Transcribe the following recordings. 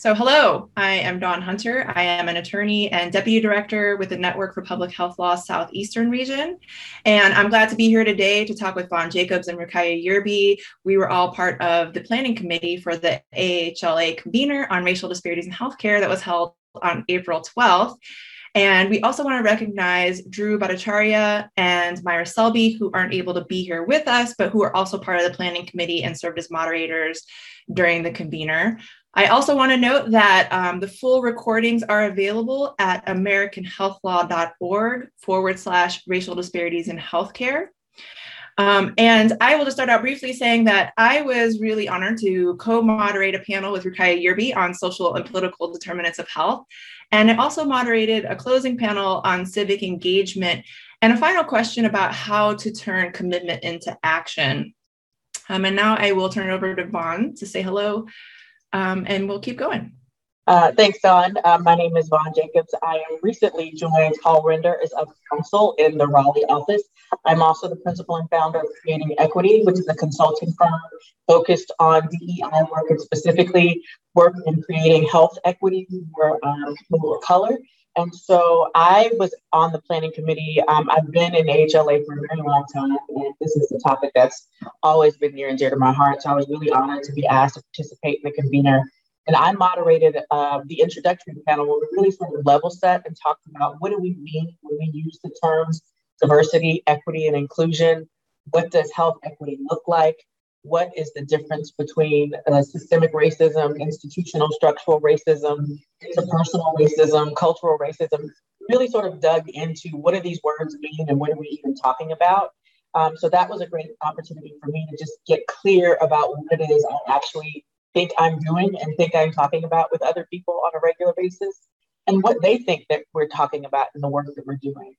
So, hello, I am Dawn Hunter. I am an attorney and deputy director with the Network for Public Health Law Southeastern Region. And I'm glad to be here today to talk with Vaughn Jacobs and Ruqaiijah Yearby. We were all part of the planning committee for the AHLA convener on racial disparities in healthcare that was held on April 12th. And we also want to recognize Dru Bhattacharya and Myra Selby, who aren't able to be here with us, but who are also part of the planning committee and served as moderators during the convener. I also want to note that um, the full recordings are available at americanhealthlaw.org forward slash racial disparities in healthcare. Um, and I will just start out briefly saying that I was really honored to co moderate a panel with Ruqaiijah Yearby on social and political determinants of health. And I also moderated a closing panel on civic engagement and a final question about how to turn commitment into action. Um, and now I will turn it over to Vaughn to say hello um, and we'll keep going. Uh, thanks, Dawn. Uh, my name is Vaughn Jacobs. I am recently joined Hall Render as a counsel in the Raleigh office. I'm also the principal and founder of Creating Equity, which is a consulting firm focused on DEI work and specifically work in creating health equity for um, people of color. And so I was on the planning committee. Um, I've been in HLA for a very long time, and this is a topic that's always been near and dear to my heart. So I was really honored to be asked to participate in the convener. And I moderated uh, the introductory panel where we really sort of level set and talked about what do we mean when we use the terms diversity, equity, and inclusion. What does health equity look like? What is the difference between uh, systemic racism, institutional structural racism, interpersonal racism, cultural racism, really sort of dug into what do these words mean and what are we even talking about. Um, so that was a great opportunity for me to just get clear about what it is I actually think I'm doing and think I'm talking about with other people on a regular basis and what they think that we're talking about in the work that we're doing.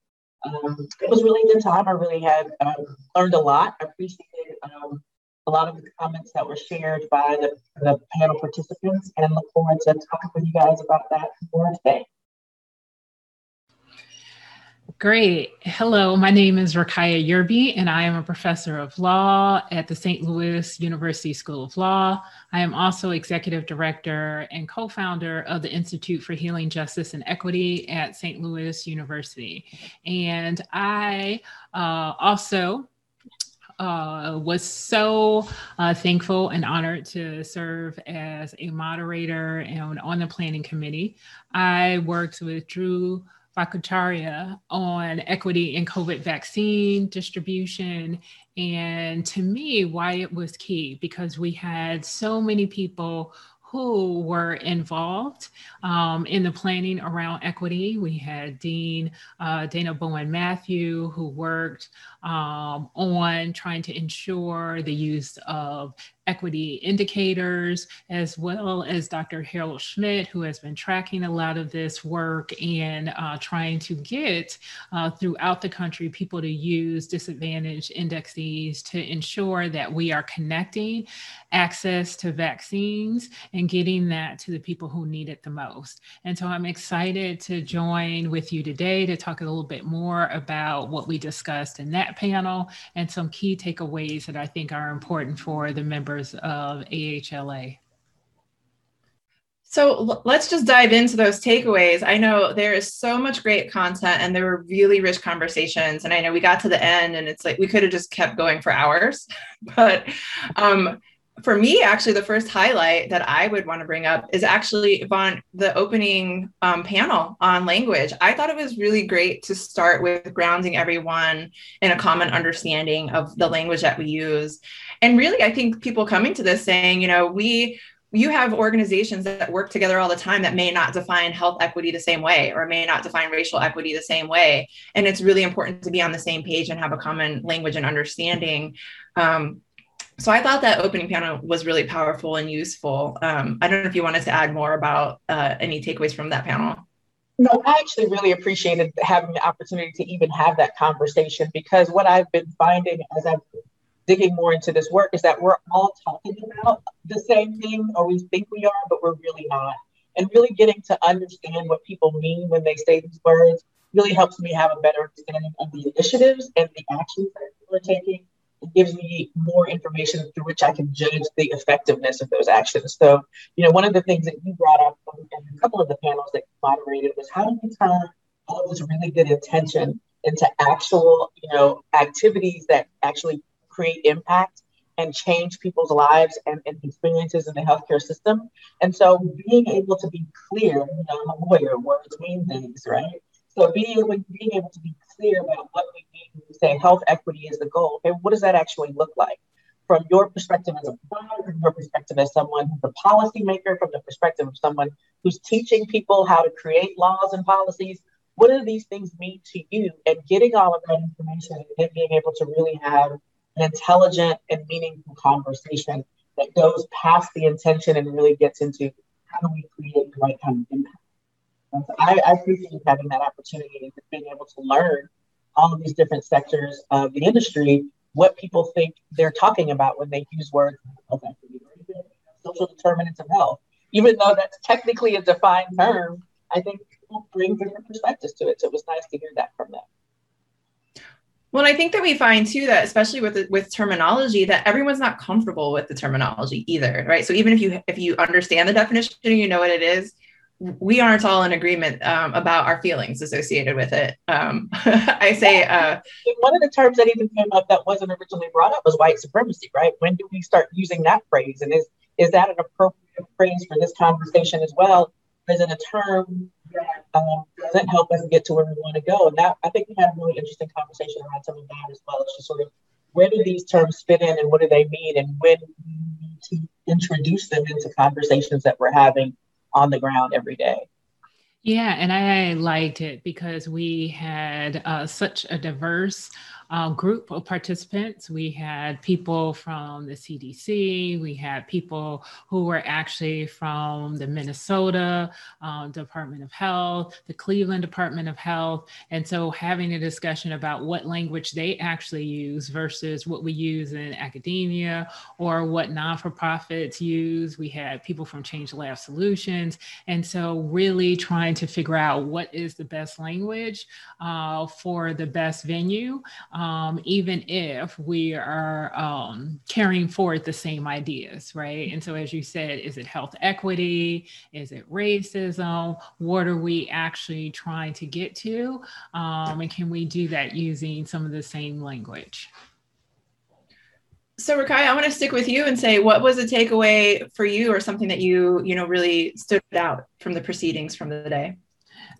Um, it was really a good time. I really had um, learned a lot. I appreciated um, a lot of the comments that were shared by the, the panel participants and look forward to talking with you guys about that more today. Great. Hello, my name is Ruqaiijah Yearby, and I am a professor of law at the St. Louis University School of Law. I am also executive director and co founder of the Institute for Healing Justice and Equity at St. Louis University. And I uh, also uh, was so uh, thankful and honored to serve as a moderator and on the planning committee. I worked with Dru Bhattacharya on equity in COVID vaccine distribution. And to me, why it was key because we had so many people who were involved um, in the planning around equity. We had Dean uh, Dayna Bowen Matthew, who worked um, on trying to ensure the use of equity indicators, as well as Dr. Harald Schmidt, who has been tracking a lot of this work and uh, trying to get uh, throughout the country people to use disadvantaged indexes to ensure that we are connecting access to vaccines and getting that to the people who need it the most. And so I'm excited to join with you today to talk a little bit more about what we discussed in that panel and some key takeaways that I think are important for the members of AHLA. So let's just dive into those takeaways. I know there is so much great content and there were really rich conversations. And I know we got to the end and it's like we could have just kept going for hours. But um, for me, actually, the first highlight that I would want to bring up is actually on the opening um, panel on language. I thought it was really great to start with grounding everyone in a common understanding of the language that we use. And really, I think people coming to this saying, you know, we you have organizations that work together all the time that may not define health equity the same way or may not define racial equity the same way and it's really important to be on the same page and have a common language and understanding um, so I thought that opening panel was really powerful and useful. Um, I don't know if you wanted to add more about uh, any takeaways from that panel. No, I actually really appreciated having the opportunity to even have that conversation because what I've been finding as I'm digging more into this work is that we're all talking about the same thing, or we think we are, but we're really not. And really getting to understand what people mean when they say these words really helps me have a better understanding of the initiatives and the actions that people are taking it gives me more information through which I can judge the effectiveness of those actions. So, you know, one of the things that you brought up in a couple of the panels that you moderated was how do you turn all of this really good intention into actual, you know, activities that actually create impact and change people's lives and, and experiences in the healthcare system. And so being able to be clear, you know, I'm a lawyer, words mean things, right? So being able, being able to be clear about what we say health equity is the goal. Okay, what does that actually look like? From your perspective as a provider, from your perspective as someone who's a policymaker, from the perspective of someone who's teaching people how to create laws and policies, what do these things mean to you? And getting all of that information and being able to really have an intelligent and meaningful conversation that goes past the intention and really gets into how do we create the right kind of impact. So I, I appreciate having that opportunity and being able to learn all of these different sectors of the industry, what people think they're talking about when they use words health equity or even social determinants of health. Even though that's technically a defined term, I think people bring different perspectives to it. So it was nice to hear that from them. Well, I think that we find too that especially with with terminology that everyone's not comfortable with the terminology either, right? So even if you if you understand the definition, you know what it is, we aren't all in agreement um, about our feelings associated with it. Um, I say uh, one of the terms that even came up that wasn't originally brought up was white supremacy, right? When do we start using that phrase, and is is that an appropriate phrase for this conversation as well? Is it a term that um, doesn't help us get to where we want to go. And that I think we had a really interesting conversation around some of that as well. It's just sort of where do these terms fit in and what do they mean and when we need to introduce them into conversations that we're having on the ground every day. Yeah, and I liked it because we had uh, such a diverse uh, group of participants. We had people from the CDC, we had people who were actually from the Minnesota um, Department of Health, the Cleveland Department of Health. And so having a discussion about what language they actually use versus what we use in academia or what non for profits use. We had people from Change Lab Solutions. And so really trying to figure out what is the best language uh, for the best venue even if we are um, carrying forward the same ideas, right? And so, as you said, is it health equity? Is it racism? What are we actually trying to get to? Um, and can we do that using some of the same language? So Rakai, I want to stick with you and say, what was a takeaway for you, or something that you, you know, really stood out from the proceedings from the day?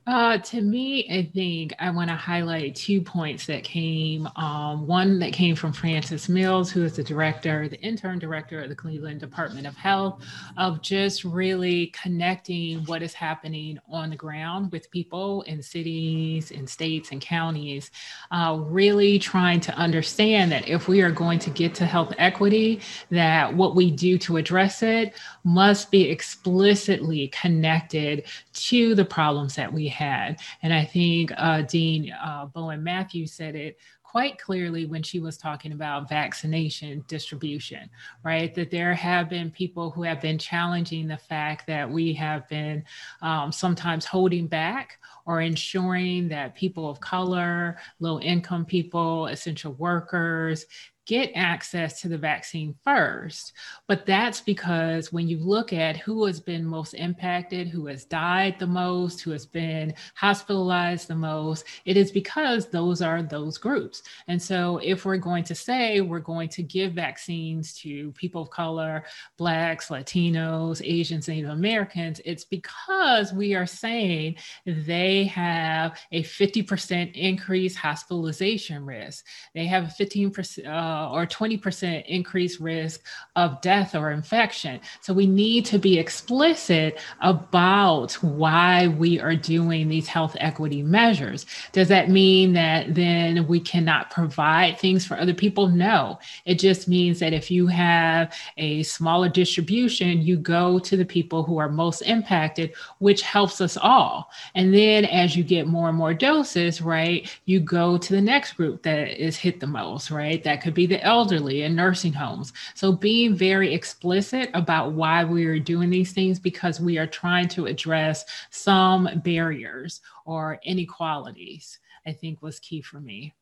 Uh, to me, I think I want to highlight two points that came. Um, one that came from Francis Mills, who is the director, the intern director of the Cleveland Department of Health, of just really connecting what is happening on the ground with people in cities, in states, and counties. Uh, really trying to understand that if we are going to get to health equity, that what we do to address it must be explicitly connected to the problems that we had. And I think uh, Dean uh, Bowen Matthews said it quite clearly when she was talking about vaccination distribution, right? That there have been people who have been challenging the fact that we have been um, sometimes holding back or ensuring that people of color, low income people, essential workers, get access to the vaccine first. But that's because when you look at who has been most impacted, who has died the most, who has been hospitalized the most, it is because those are those groups. And so if we're going to say we're going to give vaccines to people of color, Blacks, Latinos, Asians, Native Americans, it's because we are saying they have a 50% increased hospitalization risk. They have a 15%. Uh, uh, or 20% increased risk of death or infection. So we need to be explicit about why we are doing these health equity measures. Does that mean that then we cannot provide things for other people? No. It just means that if you have a smaller distribution, you go to the people who are most impacted, which helps us all. And then as you get more and more doses, right, you go to the next group that is hit the most, right? That could be the elderly in nursing homes. So being very explicit about why we are doing these things because we are trying to address some barriers or inequalities, I think was key for me.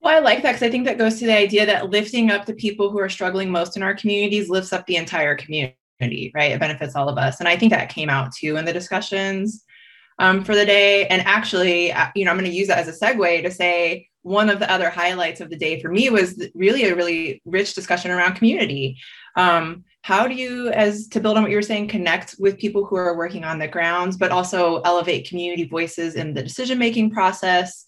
Well, I like that because I think that goes to the idea that lifting up the people who are struggling most in our communities lifts up the entire community, right? It benefits all of us. And I think that came out too in the discussions um, for the day. And actually, uh, you know, I'm going to use that as a segue to say one of the other highlights of the day for me was really a really rich discussion around community. Um, how do you, as to build on what you were saying, connect with people who are working on the grounds, but also elevate community voices in the decision making process?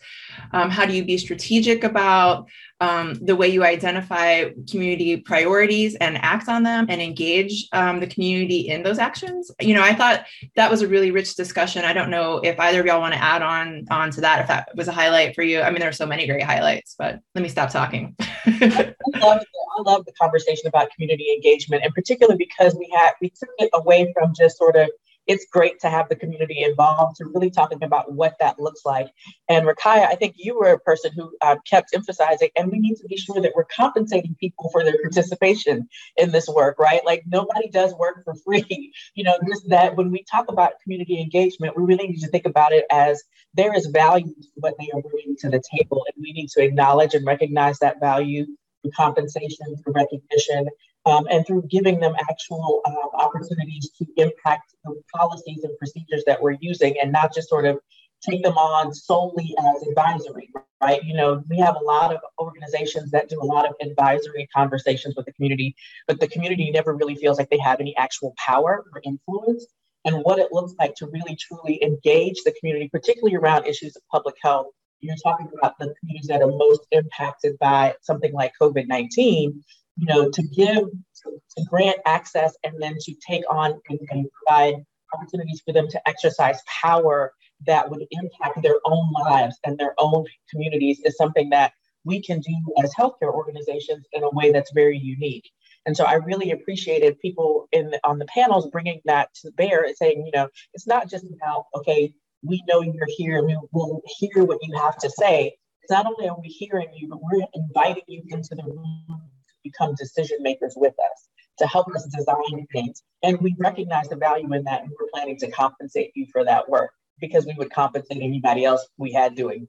Um, how do you be strategic about um, the way you identify community priorities and act on them and engage um, the community in those actions? You know, I thought that was a really rich discussion. I don't know if either of y'all want to add on on to that, if that was a highlight for you. I mean, there are so many great highlights, but let me stop talking. I, love, I love the conversation about community engagement, and particularly because we had we took it away from just sort of it's great to have the community involved to really talking about what that looks like. And Ruqaiijah, I think you were a person who uh, kept emphasizing, and we need to be sure that we're compensating people for their participation in this work, right? Like nobody does work for free. You know, just that when we talk about community engagement, we really need to think about it as there is value to what they are bringing to the table, and we need to acknowledge and recognize that value through compensation, through recognition, um, and through giving them actual uh, opportunities to impact the policies and procedures that we're using and not just sort of take them on solely as advisory, right? You know, we have a lot of organizations that do a lot of advisory conversations with the community, but the community never really feels like they have any actual power or influence. And what it looks like to really truly engage the community, particularly around issues of public health. You're talking about the communities that are most impacted by something like COVID 19 you know, to give, to, grant access and then to take on and, and provide opportunities for them to exercise power that would impact their own lives and their own communities is something that we can do as healthcare organizations in a way that's very unique. And so I really appreciated people in the, on the panels bringing that to bear and saying, you know, it's not just about, okay, we know you're here and we will hear what you have to say. It's not only are we hearing you, but we're inviting you into the room become decision makers with us to help us design things. And we recognize the value in that, and we're planning to compensate you for that work because we would compensate anybody else we had doing.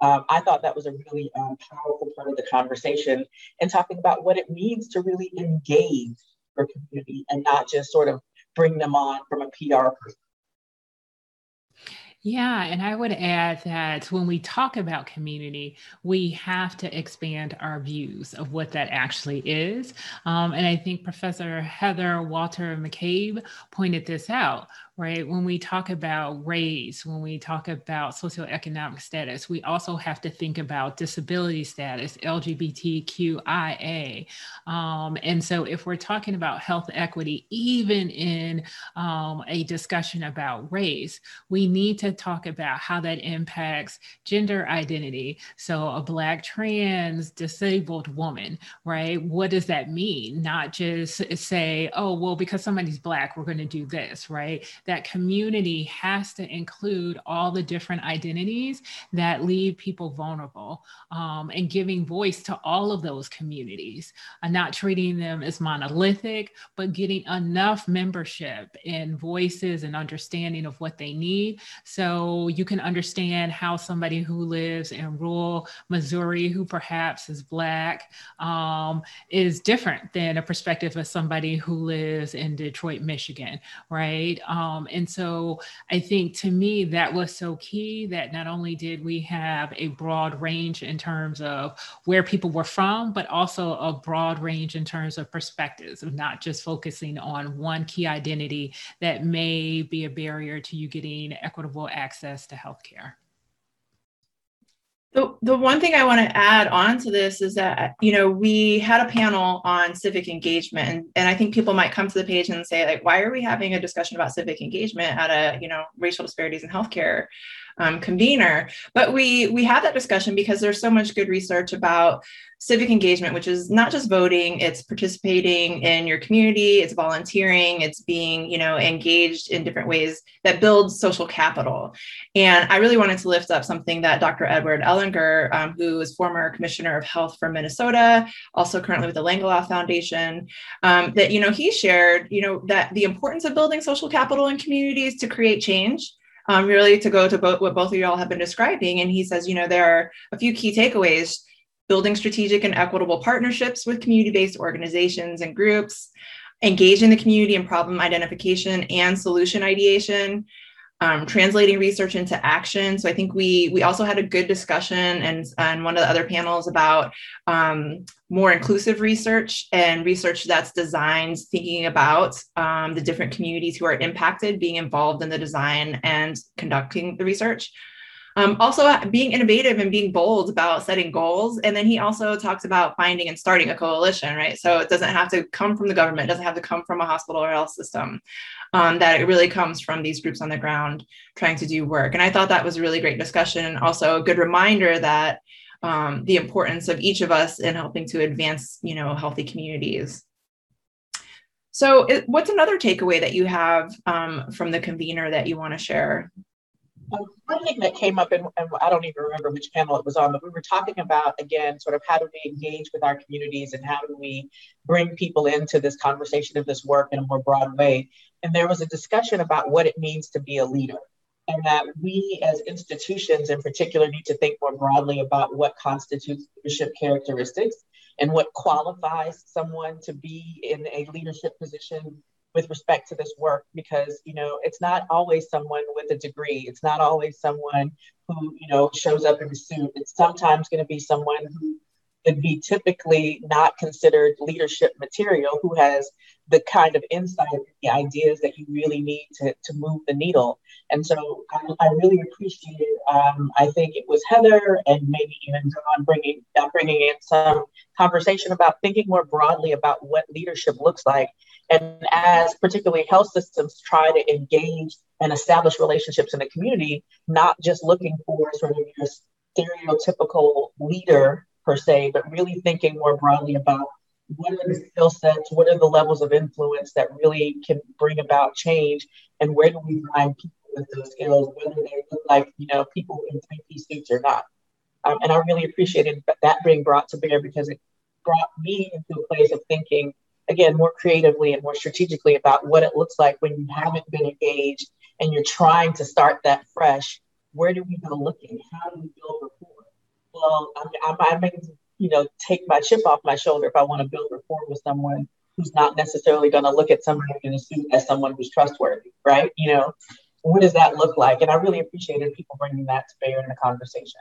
Um, I thought that was a really um, powerful part of the conversation and talking about what it means to really engage your community and not just sort of bring them on from a PR perspective. Yeah, and I would add that when we talk about community, we have to expand our views of what that actually is. Um, and I think Professor Heather Walter McCabe pointed this out right? When we talk about race, when we talk about socioeconomic status, we also have to think about disability status, LGBTQIA. Um, and so, if we're talking about health equity, even in um, a discussion about race, we need to talk about how that impacts gender identity. So, a Black trans disabled woman, right? What does that mean? Not just say, oh, well, because somebody's Black, we're going to do this, right? That community has to include all the different identities that leave people vulnerable um, and giving voice to all of those communities and not treating them as monolithic, but getting enough membership and voices and understanding of what they need. So you can understand how somebody who lives in rural Missouri, who perhaps is Black, um, is different than a perspective of somebody who lives in Detroit, Michigan, right? Um, um, and so I think to me, that was so key that not only did we have a broad range in terms of where people were from, but also a broad range in terms of perspectives of not just focusing on one key identity that may be a barrier to you getting equitable access to healthcare. The, the one thing I want to add on to this is that, you know, we had a panel on civic engagement, and, and I think people might come to the page and say, like, why are we having a discussion about civic engagement at a, you know, racial disparities in healthcare um, convener? But we we had that discussion because there's so much good research about civic engagement, which is not just voting, it's participating in your community, it's volunteering, it's being, you know, engaged in different ways that builds social capital. And I really wanted to lift up something that Dr. Edward Ehlinger, um, who is former commissioner of health for Minnesota, also currently with the Langeloth Foundation, um, that, you know, he shared, you know, that the importance of building social capital in communities to create change um, really to go to both what both of y'all have been describing. And he says, you know, there are a few key takeaways building strategic and equitable partnerships with community based organizations and groups, engaging the community in problem identification and solution ideation. Um, translating research into action. So I think we we also had a good discussion and and one of the other panels about um, more inclusive research and research that's designed thinking about um, the different communities who are impacted being involved in the design and conducting the research. Um, also, being innovative and being bold about setting goals. And then he also talks about finding and starting a coalition, right? So it doesn't have to come from the government, it doesn't have to come from a hospital or health system, um, that it really comes from these groups on the ground trying to do work. And I thought that was a really great discussion. And also, a good reminder that um, the importance of each of us in helping to advance, you know, healthy communities. So, what's another takeaway that you have um, from the convener that you want to share? One thing that came up, and, I don't even remember which panel it was on, but we were talking about again, sort of how do we engage with our communities and how do we bring people into this conversation of this work in a more broad way. And there was a discussion about what it means to be a leader, and that we as institutions in particular need to think more broadly about what constitutes leadership characteristics and what qualifies someone to be in a leadership position with respect to this work because you know it's not always someone with a degree. It's not always someone who you know shows up in a suit. It's sometimes going to be someone who would be typically not considered leadership material who has the kind of insight the ideas that you really need to, to move the needle. And so i, I really appreciated um, i think it was heather and maybe even john bringing uh, bringing in some conversation about thinking more broadly about what leadership looks like and as particularly health systems try to engage and establish relationships in the community, not just looking for sort of your stereotypical leader per se, but really thinking more broadly about what are the skill sets, what are the levels of influence that really can bring about change, and where do we find people with those skills, whether they look like you know people in three piece suits or not. Um, and I really appreciated that being brought to bear because it brought me into a place of thinking again more creatively and more strategically about what it looks like when you haven't been engaged and you're trying to start that fresh where do we go looking? How do we build rapport? Well i'm, I'm, I'm you know take my chip off my shoulder if i want to build rapport with someone who's not necessarily going to look at somebody in a suit as someone who's trustworthy right? You know what does that look like? And i really appreciated people bringing that to bear in the conversation.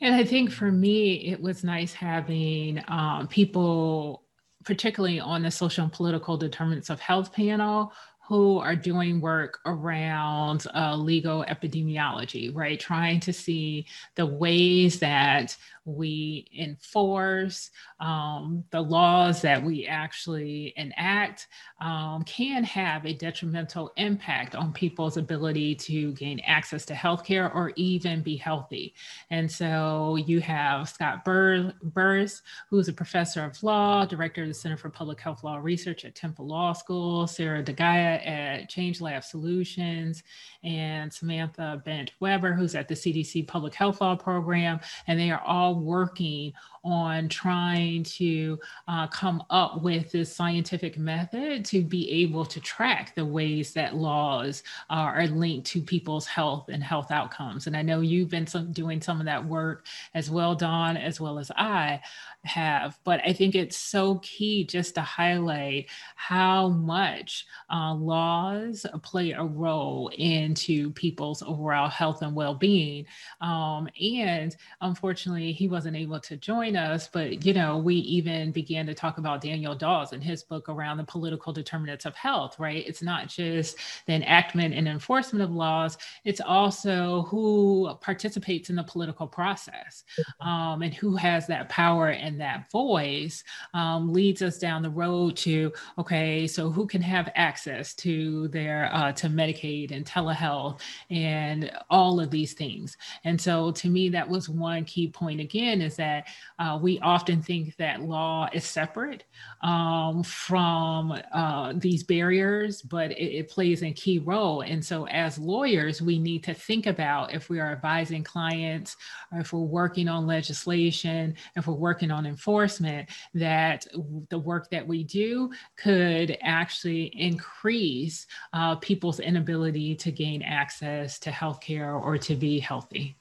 And I think for me, it was nice having um, people particularly on the social and political determinants of health panel who are doing work around uh, legal epidemiology, right? Trying to see the ways that we enforce, um, the laws that we actually enact um, can have a detrimental impact on people's ability to gain access to healthcare or even be healthy. And so you have Scott Bur- Burris, who's a professor of law, director of the Center for Public Health Law Research at Temple Law School, Sarah de Guia at Change Lab Solutions, and Samantha Bent Weber, who's at the CDC Public Health Law Program. And they are all working on trying to uh, come up with this scientific method to be able to track the ways that laws are linked to people's health and health outcomes. And I know you've been some, doing some of that work as well, Dawn, as well as I have. But I think it's so key just to highlight how much uh, laws play a role into people's overall health and well being. Um, and unfortunately, he wasn't able to join us, but you know, we even began to talk about Daniel Dawes and his book around the political determinants of health, right? It's not just the enactment and enforcement of laws, it's also who participates in the political process um, and who has that power and that voice um, leads us down the road to okay so who can have access to their uh, to medicaid and telehealth and all of these things and so to me that was one key point again is that uh, we often think that law is separate um, from uh, these barriers but it, it plays a key role and so as lawyers we need to think about if we are advising clients if we're working on legislation if we're working on on enforcement that the work that we do could actually increase uh, people's inability to gain access to healthcare or to be healthy.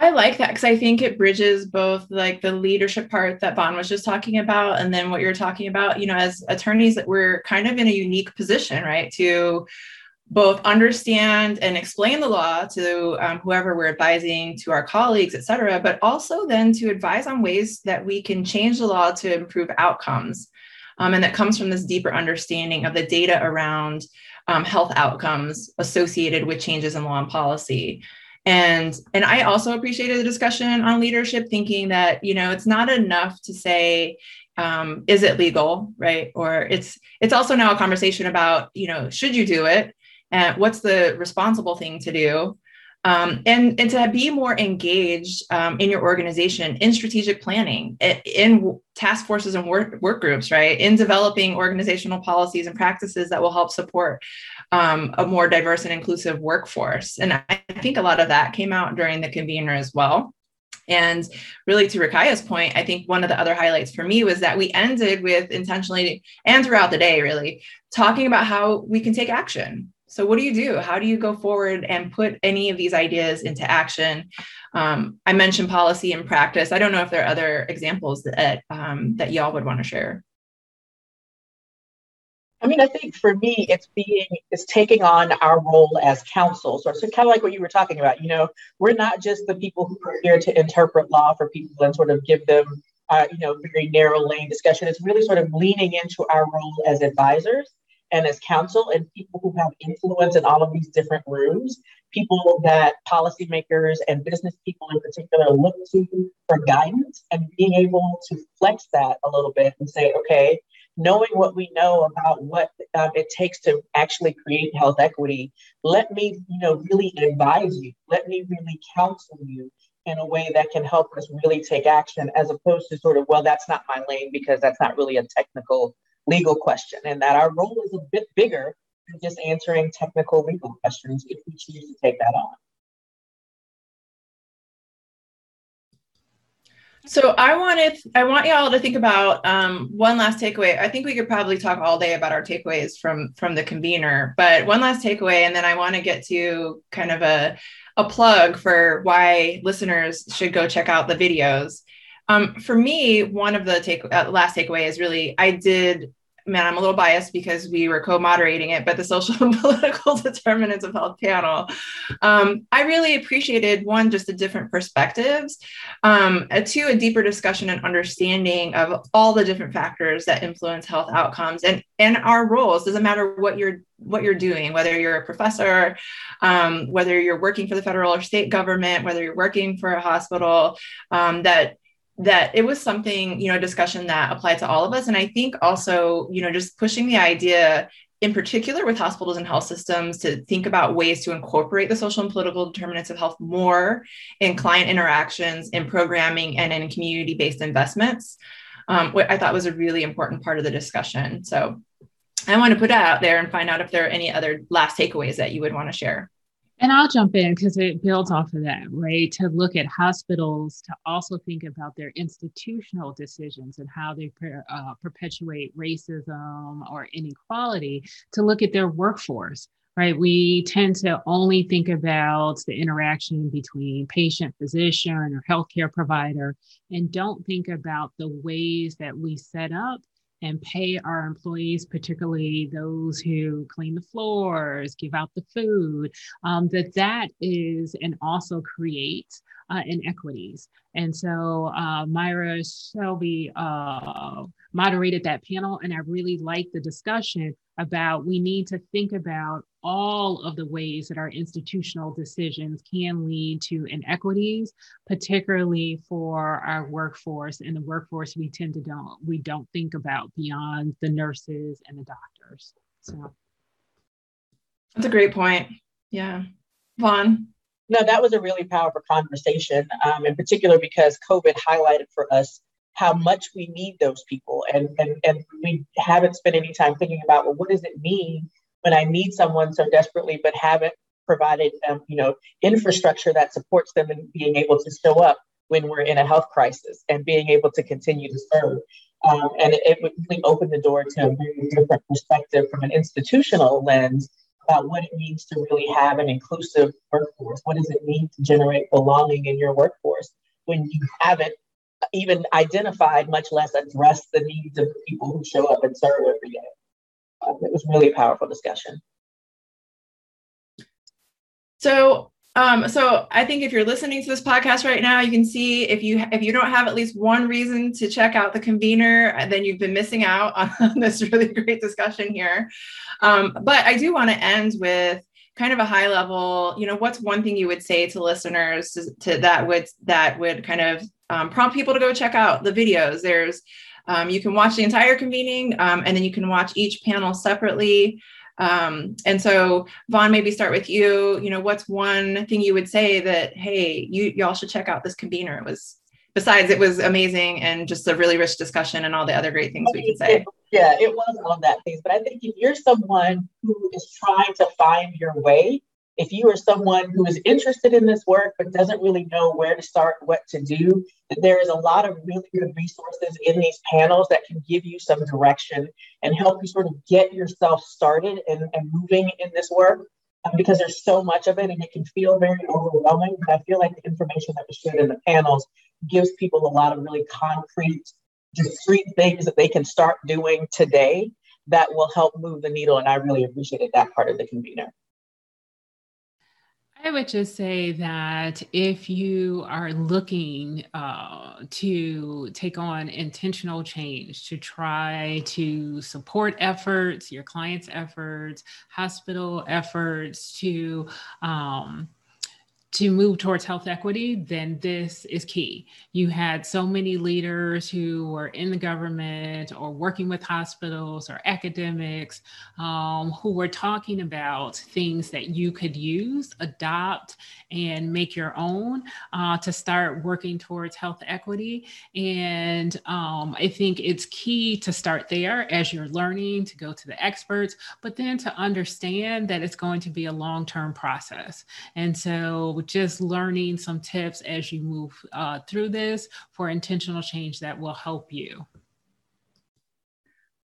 I like that because I think it bridges both like the leadership part that Vaughn was just talking about, and then what you're talking about. You know, as attorneys, that we're kind of in a unique position, right, to both understand and explain the law to um, whoever we're advising, to our colleagues, et cetera, but also then to advise on ways that we can change the law to improve outcomes. Um, and that comes from this deeper understanding of the data around um, health outcomes associated with changes in law and policy and and i also appreciated the discussion on leadership thinking that you know it's not enough to say um, is it legal right? Or it's it's also now a conversation about you know should you do it? And what's the responsible thing to do? Um, and and to be more engaged um, in your organization in strategic planning in task forces and work, work groups right? In developing organizational policies and practices that will help support um, a more diverse and inclusive workforce and i think a lot of that came out during the convener as well and really, to Rukiah's point, I think one of the other highlights for me was that we ended with intentionally and throughout the day, really talking about how we can take action. So, what do you do? How do you go forward and put any of these ideas into action? Um, I mentioned policy and practice. I don't know if there are other examples that um, that y'all would want to share. I mean, I think for me, it's being, it's taking on our role as counsel. So, so kind of like what you were talking about, you know, we're not just the people who are here to interpret law for people and sort of give them, uh, you know, very narrow lane discussion. It's really sort of leaning into our role as advisors and as counsel and people who have influence in all of these different rooms, people that policymakers and business people in particular look to for guidance and being able to flex that a little bit and say, okay, knowing what we know about what um, it takes to actually create health equity, let me, you know, really advise you. Let me really counsel you in a way that can help us really take action, as opposed to sort of, well, that's not my lane because that's not really a technical legal question, and that our role is a bit bigger than just answering technical legal questions if we choose to take that on. So I wanted, I want y'all to think about um, one last takeaway. I think we could probably talk all day about our takeaways from from the convener, but one last takeaway, and then I want to get to kind of a a plug for why listeners should go check out the videos. Um, for me, one of the take uh, last takeaway is really I did man, I'm a little biased because we were co-moderating it, but the social and political determinants of health panel. Um, I really appreciated one, just the different perspectives, um, a two, a deeper discussion and understanding of all the different factors that influence health outcomes and and our roles. Doesn't matter what you're what you're doing, whether you're a professor, um, whether you're working for the federal or state government, whether you're working for a hospital, um, that that it was something you know a discussion that applied to all of us. And i think also you know just pushing the idea in particular with hospitals and health systems to think about ways to incorporate the social and political determinants of health more in client interactions in programming and in community based investments um, what i thought was a really important part of the discussion. So i want to put that out there and find out if there are any other last takeaways that you would want to share and I'll jump in because it builds off of that, right? To look at hospitals, to also think about their institutional decisions and how they uh, perpetuate racism or inequality, to look at their workforce, right? We tend to only think about the interaction between patient, physician, or healthcare provider, and don't think about the ways that we set up and pay our employees, particularly those who clean the floors, give out the food, um, that that is and also creates uh, inequities. And so uh, Myra Selby uh, moderated that panel, and I really liked the discussion about we need to think about all of the ways that our institutional decisions can lead to inequities, particularly for our workforce and the workforce we tend to don't we don't think about beyond the nurses and the doctors. So that's a great point. Yeah. Vaughn. No, that was a really powerful conversation, um, in particular because COVID highlighted for us how much we need those people. And, and, and we haven't spent any time thinking about, well, what does it mean when I need someone so desperately, but haven't provided, um, you know, infrastructure that supports them in being able to show up when we're in a health crisis and being able to continue to serve. Um, and it, it would really open the door to a very different perspective from an institutional lens about what it means to really have an inclusive workforce. What does it mean to generate belonging in your workforce when you haven't even identified, much less addressed the needs of the people who show up and serve every day? Um, it was really a powerful discussion. So um, so I think if you're listening to this podcast right now, you can see if you if you don't have at least one reason to check out the convener, uh, then you've been missing out on this really great discussion here. Um, but I do want to end with kind of a high level. You know, what's one thing you would say to listeners to, to that would that would kind of um, prompt people to go check out the videos? There's um, you can watch the entire convening, um, and then you can watch each panel separately. Um, and so, Vaughn, maybe start with you. You know, what's one thing you would say that, hey, you y'all should check out this convener? It was besides it was amazing and just a really rich discussion and all the other great things we could say. Yeah, it was of that things. But I think if you're someone who is trying to find your way, if you are someone who is interested in this work but doesn't really know where to start, what to do, there is a lot of really good resources in these panels that can give you some direction and help you sort of get yourself started and, and moving in this work um, because there's so much of it and it can feel very overwhelming. But I feel like the information that was shared in the panels gives people a lot of really concrete, discrete things that they can start doing today that will help move the needle. And I really appreciated that part of the convener. I would just say that if you are looking uh, to take on intentional change, to try to support efforts, your clients' efforts, hospital efforts, to um, to move towards health equity, then this is key. You had so many leaders who were in the government or working with hospitals or academics um, who were talking about things that you could use, adopt, and make your own uh, to start working towards health equity. And um, I think it's key to start there as you're learning to go to the experts, but then to understand that it's going to be a long term process. And so just learning some tips as you move uh, through this for intentional change that will help you.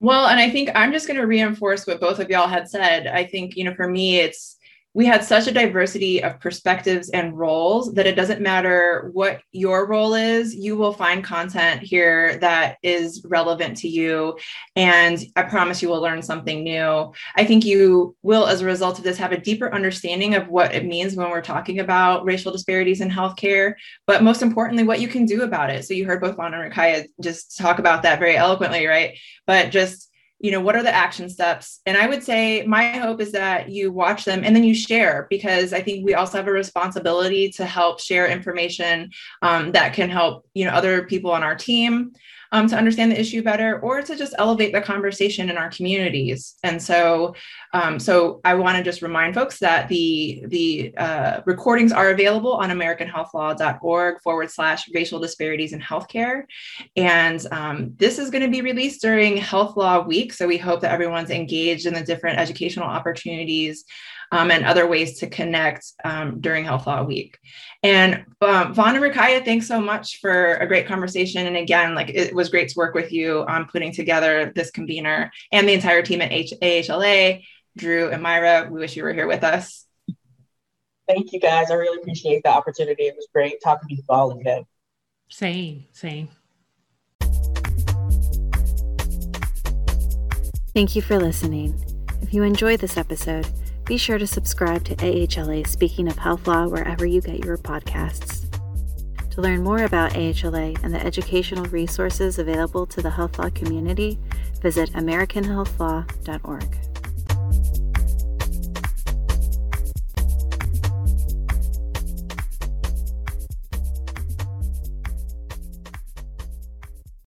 Well, and I think I'm just going to reinforce what both of y'all had said. I think, you know, for me, it's we had such a diversity of perspectives and roles that it doesn't matter what your role is, you will find content here that is relevant to you. And I promise you will learn something new. I think you will, as a result of this, have a deeper understanding of what it means when we're talking about racial disparities in healthcare, but most importantly, what you can do about it. So you heard both Vaughn and Ruqaiijah just talk about that very eloquently, right? But just you know what are the action steps? And i would say my hope is that you watch them and then you share because i think we also have a responsibility to help share information um, that can help you know other people on our team um, to understand the issue better or to just elevate the conversation in our communities. And so, um, so I want to just remind folks that the the uh, recordings are available on AmericanHealthLaw.org forward slash racial disparities in healthcare. And um, this is going to be released during Health Law Week. So we hope that everyone's engaged in the different educational opportunities um, and other ways to connect um, during Health Law Week. And um, Vaughn and Ruqaiijah, thanks so much for a great conversation. And again, like it was great to work with you on putting together this convener and the entire team at H- AHLA. Dru and Myra, we wish you were here with us. Thank you guys. I really appreciate the opportunity. It was great talking to you all again. Same, same. Thank you for listening. If you enjoyed this episode, be sure to subscribe to AHLA Speaking of Health Law wherever you get your podcasts. To learn more about AHLA and the educational resources available to the health law community, visit AmericanHealthLaw.org.